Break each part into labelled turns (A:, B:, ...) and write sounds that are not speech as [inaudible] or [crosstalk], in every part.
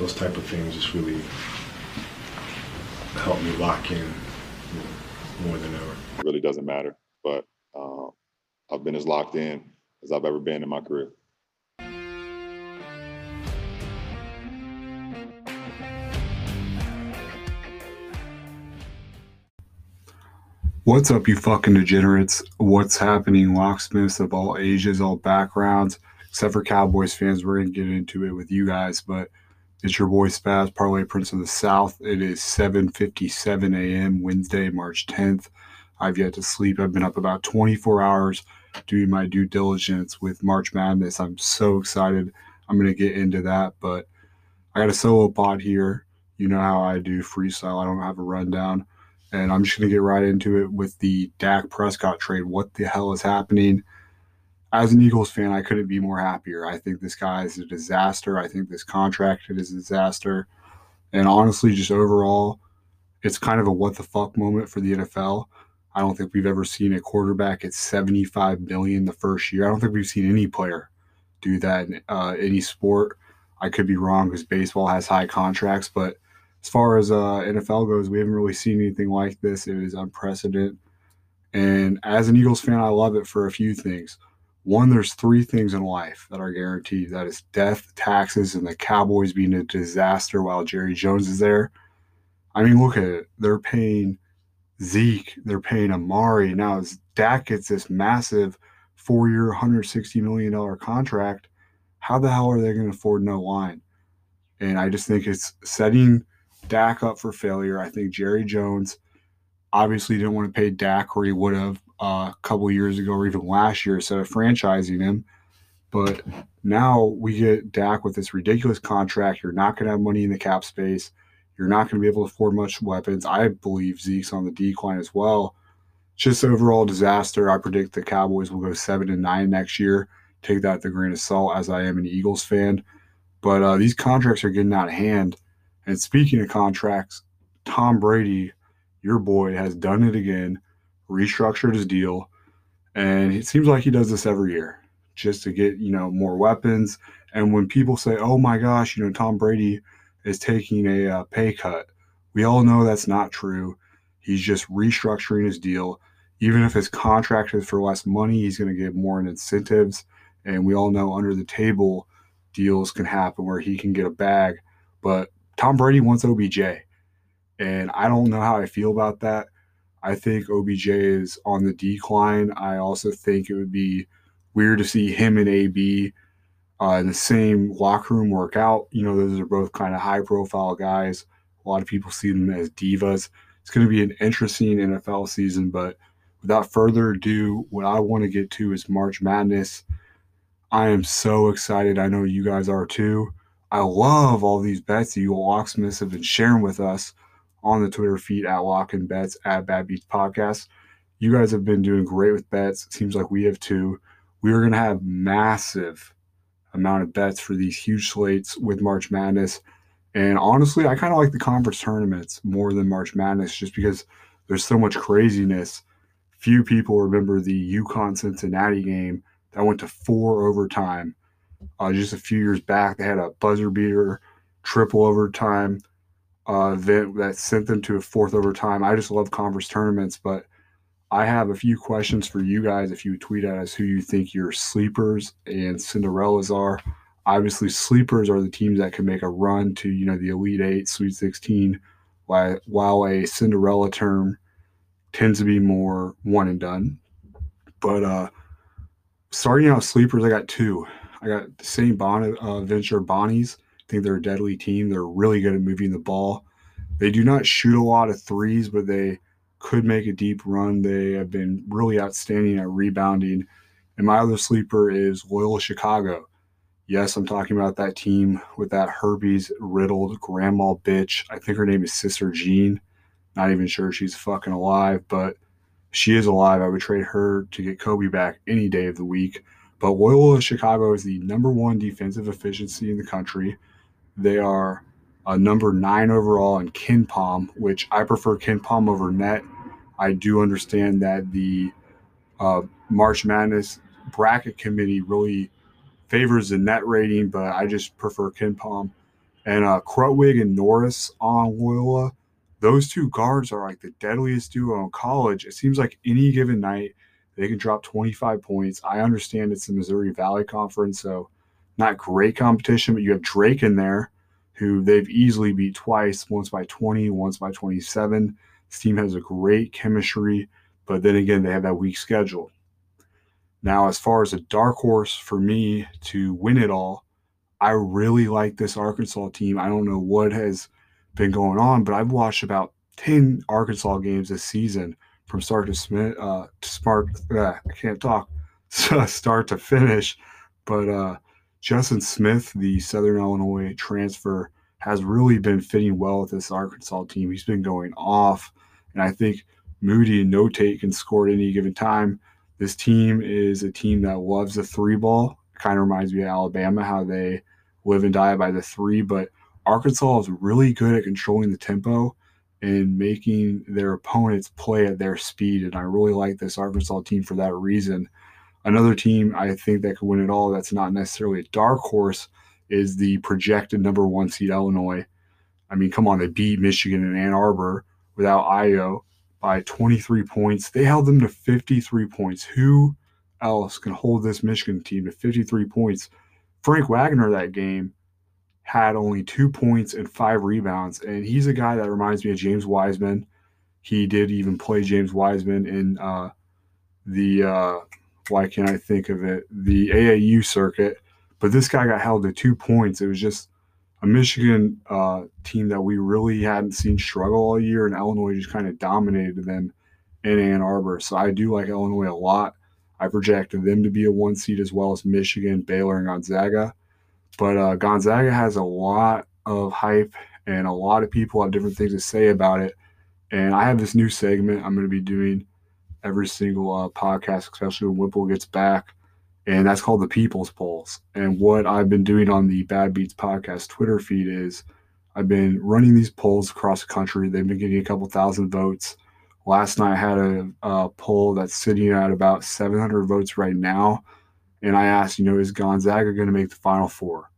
A: those type of things just really help me lock in you know, more than ever.
B: It really doesn't matter, but uh, I've been as locked in as I've ever been in my career.
C: What's up, you fucking degenerates? What's happening, locksmiths of all ages, all backgrounds, except for Cowboys fans? We're gonna get into it with you guys, but it's your boy Spaz, Parlay Prince of the South. It is 7:57 a.m. Wednesday, March 10th. I've yet to sleep. I've been up about 24 hours doing my due diligence with March Madness. I'm so excited. I'm gonna get into that, but I got a solo pod here. You know how I do freestyle. I don't have a rundown and I'm just to get right into it with the Dak Prescott trade. What the hell is happening? As an Eagles fan, I couldn't be more happier. I think this guy is a disaster. I think this contract is a disaster. And honestly, just overall, it's kind of a what the fuck moment for the NFL. I don't think we've ever seen a quarterback at 75 million the first year. I don't think we've seen any player do that in uh, any sport. I could be wrong because baseball has high contracts, but – as far as uh, NFL goes, we haven't really seen anything like this. It is unprecedented. And as an Eagles fan, I love it for a few things. One, there's three things in life that are guaranteed that is death, taxes, and the Cowboys being a disaster while Jerry Jones is there. I mean, look at it. They're paying Zeke, they're paying Amari. Now, as Dak gets this massive four year, $160 million contract, how the hell are they going to afford no line? And I just think it's setting Dak up for failure. I think Jerry Jones obviously didn't want to pay Dak or he would have a couple years ago or even last year instead of franchising him. But now we get Dak with this ridiculous contract. You're not going to have money in the cap space. You're not going to be able to afford much weapons. I believe Zeke's on the decline as well. Just overall disaster. I predict the Cowboys will go seven and nine next year. Take that with a grain of salt, as I am an Eagles fan. But uh, these contracts are getting out of hand. And speaking of contracts, Tom Brady, your boy, has done it again, restructured his deal. And it seems like he does this every year just to get, you know, more weapons. And when people say, oh my gosh, you know, Tom Brady is taking a uh, pay cut, we all know that's not true. He's just restructuring his deal. Even if his contract is for less money, he's going to get more in incentives. And we all know under the table deals can happen where he can get a bag. But Tom Brady wants OBJ. And I don't know how I feel about that. I think OBJ is on the decline. I also think it would be weird to see him and AB uh, in the same locker room workout. You know, those are both kind of high profile guys. A lot of people see them as divas. It's going to be an interesting NFL season, but without further ado, what I want to get to is March Madness. I am so excited. I know you guys are too. I love all these bets that you locksmiths have been sharing with us on the Twitter feed at Lock and Bets at Bad Beats Podcast. You guys have been doing great with bets. It seems like we have too. We are going to have massive amount of bets for these huge slates with March Madness. And honestly, I kind of like the conference tournaments more than March Madness just because there's so much craziness. Few people remember the UConn Cincinnati game that went to four overtime uh, just a few years back, they had a buzzer beater, triple overtime uh, event that sent them to a fourth overtime. I just love conference tournaments, but I have a few questions for you guys. If you tweet at us who you think your sleepers and Cinderellas are, obviously sleepers are the teams that can make a run to you know the Elite Eight, Sweet Sixteen, while while a Cinderella term tends to be more one and done. But uh, starting out sleepers, I got two. I got the St. Bonaventure Bonnies. Think they're a deadly team. They're really good at moving the ball. They do not shoot a lot of threes, but they could make a deep run. They have been really outstanding at rebounding. And my other sleeper is Loyola Chicago. Yes, I'm talking about that team with that Herbie's riddled grandma bitch. I think her name is Sister Jean. Not even sure she's fucking alive, but she is alive. I would trade her to get Kobe back any day of the week. But Loyola Chicago is the number one defensive efficiency in the country. They are a number nine overall in KenPom, which I prefer KenPom over net. I do understand that the uh, March Madness bracket committee really favors the net rating, but I just prefer KenPom. And uh, Krutwig and Norris on Loyola, those two guards are like the deadliest duo in college. It seems like any given night they can drop 25 points. I understand it's the Missouri Valley Conference, so not great competition, but you have Drake in there, who they've easily beat twice, once by 20, once by 27. This team has a great chemistry, but then again, they have that weak schedule. Now, as far as a dark horse for me to win it all, I really like this Arkansas team. I don't know what has been going on, but I've watched about 10 Arkansas games this season from start to Smith, uh. Uh, I can't talk. [laughs] start to finish, but uh, Justin Smith, the Southern Illinois transfer, has really been fitting well with this Arkansas team. He's been going off, and I think Moody and Notae can score at any given time. This team is a team that loves the three ball. Kind of reminds me of Alabama, how they live and die by the three. But Arkansas is really good at controlling the tempo and making their opponents play at their speed. And I really like this Arkansas team for that reason. Another team I think that could win it all that's not necessarily a dark horse is the projected number one seed Illinois. I mean, come on, they beat Michigan and Ann Arbor without Ayo by 23 points. They held them to 53 points. Who else can hold this Michigan team to 53 points? Franz Wagner that game had only two points and five rebounds, and he's a guy that reminds me of James Wiseman. He did even play James Wiseman in uh, the uh, why can't I think of it the AAU circuit, but this guy got held to two points. It was just a Michigan uh, team that we really hadn't seen struggle all year, and Illinois just kind of dominated them in Ann Arbor. So I do like Illinois a lot. I projected them to be a one seed as well as Michigan, Baylor, and Gonzaga. But uh, Gonzaga has a lot of hype, and a lot of people have different things to say about it. And I have this new segment I'm going to be doing every single uh, podcast, especially when Whipple gets back and that's called the People's Polls. And what I've been doing on the Bad Beats podcast Twitter feed is I've been running these polls across the country. They've been getting a couple thousand votes. Last night I had a, a poll that's sitting at about 700 votes right now, and I asked, you know, is Gonzaga going to make the Final Four?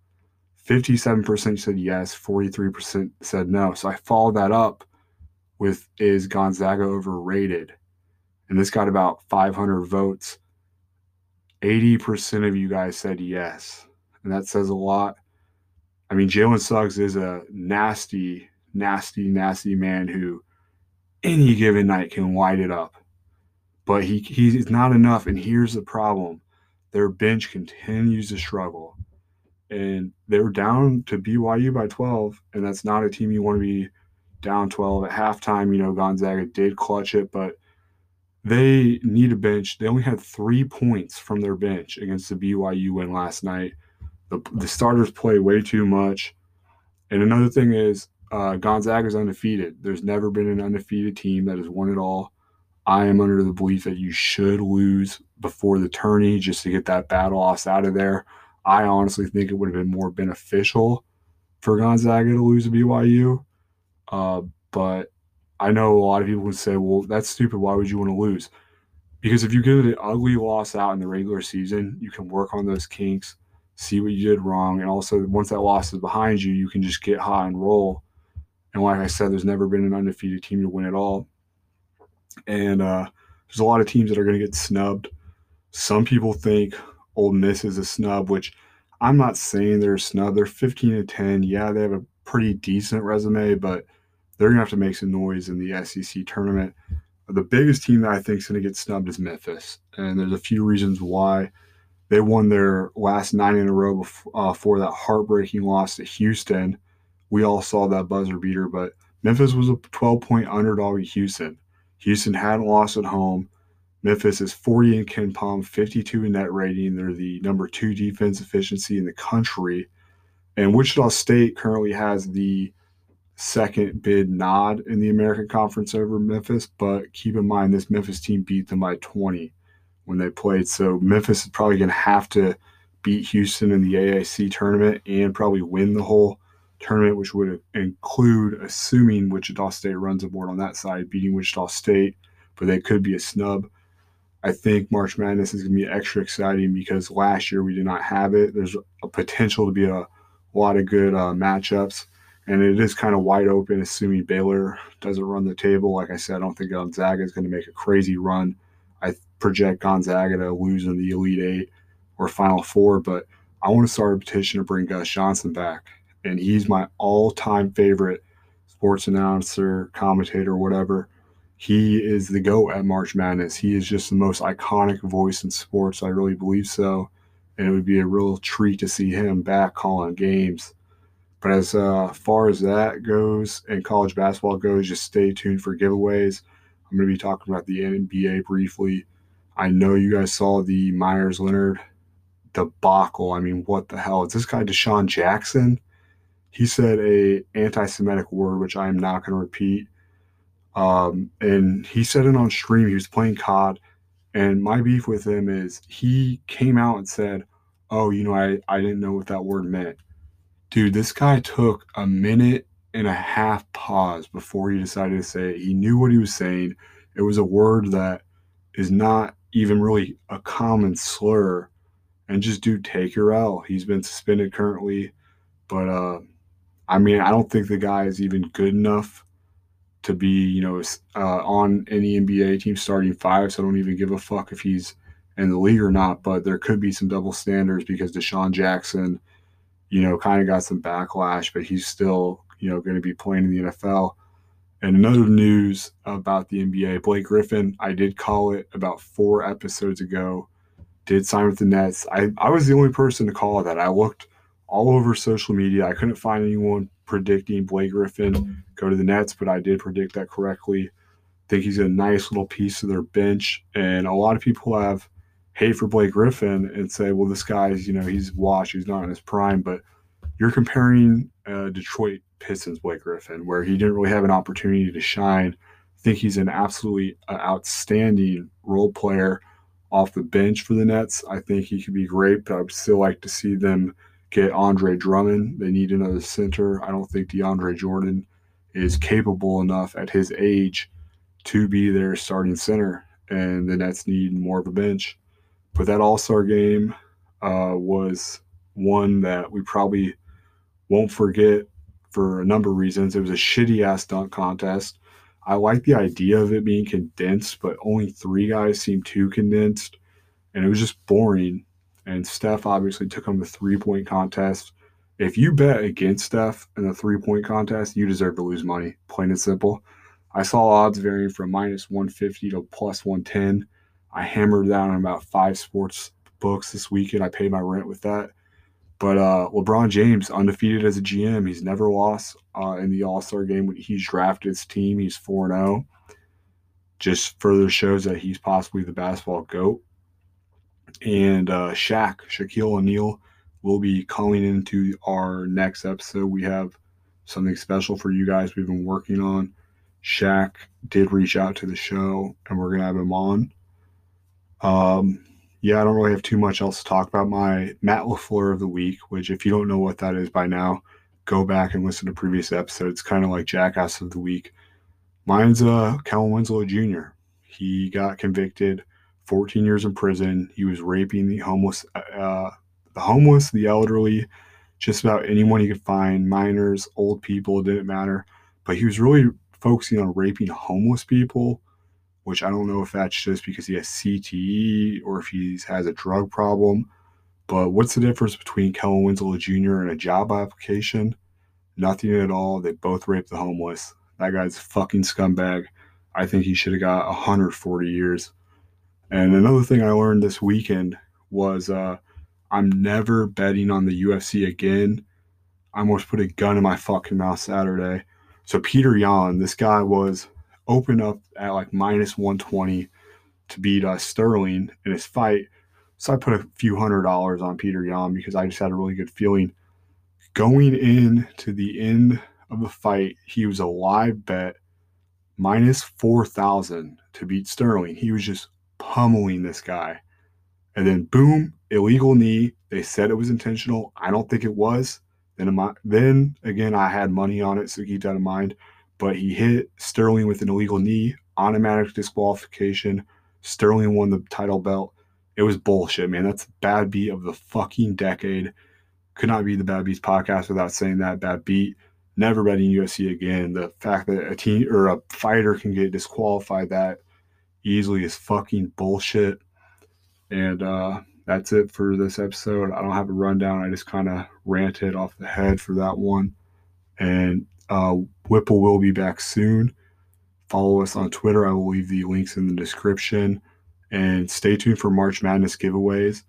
C: 57% said yes, 43% said no. So I followed that up with is Gonzaga overrated? And this got about 500 votes 80% of you guys said yes. And that says a lot. I mean, Jalen Suggs is a nasty, nasty, nasty man who any given night can light it up. But he he's not enough. And here's the problem their bench continues to struggle. And they're down to BYU by 12. And that's not a team you want to be down 12 at halftime. You know, Gonzaga did clutch it, but they need a bench. They only had three points from their bench against the BYU win last night. The, the starters play way too much. And another thing is, uh, Gonzaga is undefeated. There's never been an undefeated team that has won it all. I am under the belief that you should lose before the tourney just to get that battle loss out of there. I honestly think it would have been more beneficial for Gonzaga to lose to BYU. Uh, but I know a lot of people would say, well, that's stupid. Why would you want to lose? Because if you get an ugly loss out in the regular season, you can work on those kinks, see what you did wrong. And also, once that loss is behind you, you can just get hot and roll. And like I said, there's never been an undefeated team to win it all. And uh, there's a lot of teams that are going to get snubbed. Some people think Ole Miss is a snub, which I'm not saying they're a snub. They're 15 to 10. Yeah, they have a pretty decent resume, but – they're going to have to make some noise in the SEC tournament. The biggest team that I think is going to get snubbed is Memphis, and there's a few reasons why. They won their last nine in a row before, uh, that heartbreaking loss to Houston. We all saw that buzzer beater, but Memphis was a 12 point underdog at Houston. Houston hadn't lost at home. Memphis is 40 in KenPom, 52 in net rating. They're the number two defense efficiency in the country. And Wichita State currently has the second bid nod in the American Conference over Memphis, but keep in mind this Memphis team beat them by 20 when they played. So Memphis is probably going to have to beat Houston in the AAC tournament and probably win the whole tournament, which would include assuming Wichita State runs aboard on that side, beating Wichita State, but they could be a snub. I think March Madness is going to be extra exciting because last year we did not have it. There's a potential to be a a lot of good uh, matchups, and it is kind of wide open. Assuming Baylor doesn't run the table, like I said, I don't think Gonzaga is going to make a crazy run. I project Gonzaga to lose in the Elite Eight or Final Four, but I want to start a petition to bring Gus Johnson back, and he's my all-time favorite sports announcer, commentator, whatever. He is the GOAT at March Madness. He is just the most iconic voice in sports. I really believe so. And it would be a real treat to see him back calling games. But as uh, far as that goes and college basketball goes, just stay tuned for giveaways. I'm going to be talking about the NBA briefly. I know you guys saw the Meyers Leonard debacle. I mean, what the hell? Is this guy DeSean Jackson? He said a anti-Semitic word, which I am not going to repeat. Um, and he said it on stream. He was playing COD, and my beef with him is he came out and said, "Oh, you know, I I didn't know what that word meant." Dude, this guy took a minute and a half pause before he decided to say it. He knew what he was saying. It was a word that is not even really a common slur. And just do take your L. He's been suspended currently, but uh, I mean, I don't think the guy is even good enough to be, you know, uh, on any NBA team starting five. So I don't even give a fuck if he's in the league or not. But there could be some double standards because DeSean Jackson, you know, kind of got some backlash, but he's still, you know, going to be playing in the NFL. And another news about the NBA, Blake Griffin, I did call it about four episodes ago, did sign with the Nets. I, I was the only person to call that. I looked all over social media. I couldn't find anyone predicting Blake Griffin go to the Nets, but I did predict that correctly. I think he's a nice little piece of their bench. And a lot of people have hate for Blake Griffin and say, well, this guy's, you know, he's washed, he's not in his prime. But you're comparing uh, Detroit Pistons Blake Griffin, where he didn't really have an opportunity to shine. I think he's an absolutely uh, outstanding role player off the bench for the Nets. I think he could be great, but I would still like to see them get Andre Drummond. They need another center. I don't think DeAndre Jordan is capable enough at his age to be their starting center, and the Nets need more of a bench. But that All Star game uh, was one that we probably won't forget for a number of reasons. It was a shitty ass dunk contest. I like the idea of it being condensed, but only three guys seemed too condensed, and it was just boring. And Steph obviously took him the three point contest. If you bet against Steph in the three point contest, you deserve to lose money, plain and simple. I saw odds varying from minus 150 to plus 110. I hammered down on about five sports books this weekend. I paid my rent with that. But uh, LeBron James, undefeated as a GM, he's never lost uh, in the All Star game he's drafted his team. He's 4 0. Just further shows that he's possibly the basketball GOAT. And uh, Shaq, Shaquille O'Neal, will be calling into our next episode. We have something special for you guys we've been working on. Shaq did reach out to the show, and we're to have him on. Um, yeah, I don't really have too much else to talk about. My Matt LaFleur of the week, which if you don't know what that is by now, go back and listen to previous episodes. Kind of like Jackass of the week. Mine's uh Kellen Winslow Jr. He got convicted, 14 years in prison. He was raping the homeless, uh, the homeless, the elderly, just about anyone he could find, minors, old people, it didn't matter. But he was really focusing on raping homeless people which I don't know if that's just because he has CTE or if he has a drug problem. But what's the difference between Kellen Winslow Jr. and a job application? Nothing at all. They both raped the homeless. That guy's a fucking scumbag. I think he should have got 140 years. And another thing I learned this weekend was uh, I'm never betting on the UFC again. I almost put a gun in my fucking mouth Saturday. So Petr Yan, this guy was open up at like minus 120 to beat uh, Sterling in his fight. So I put a few hundred dollars on Petr Yan because I just had a really good feeling. Going in to the end of the fight, he was a live bet minus 4,000 to beat Sterling. He was just pummeling this guy. And then, boom, illegal knee. They said it was intentional. I don't think it was. Then, then again, I had money on it, so keep that in mind but he hit Sterling with an illegal knee, automatic disqualification. Sterling won the title belt. It was bullshit, man. That's bad beat of the fucking decade. could not be the Bad Beats podcast without saying that Bad Beat. Never betting UFC again. The fact that a team or a fighter can get disqualified that easily is fucking bullshit. And uh, that's it for this episode. I don't have a rundown. I just kind of ranted off the head for that one. And uh, Whipple will be back soon. Follow us on Twitter. I will leave the links in the description. And stay tuned for March Madness giveaways.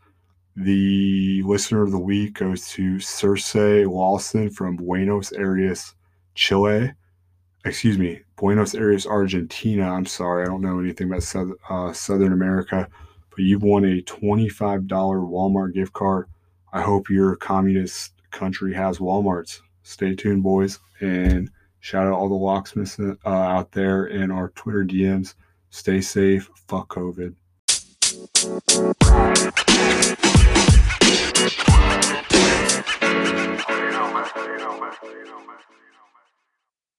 C: The listener of the week goes to Circe Lawson from Buenos Aires, Chile. Excuse me, Buenos Aires, Argentina. I'm sorry, I don't know anything about South, uh, Southern America, but you've won a $25 Walmart gift card. I hope your communist country has Walmarts. Stay tuned, boys, and shout out all the locksmiths uh, out there in our Twitter DMs. Stay safe. Fuck COVID.
D: You know, man. You know, man. You know, man.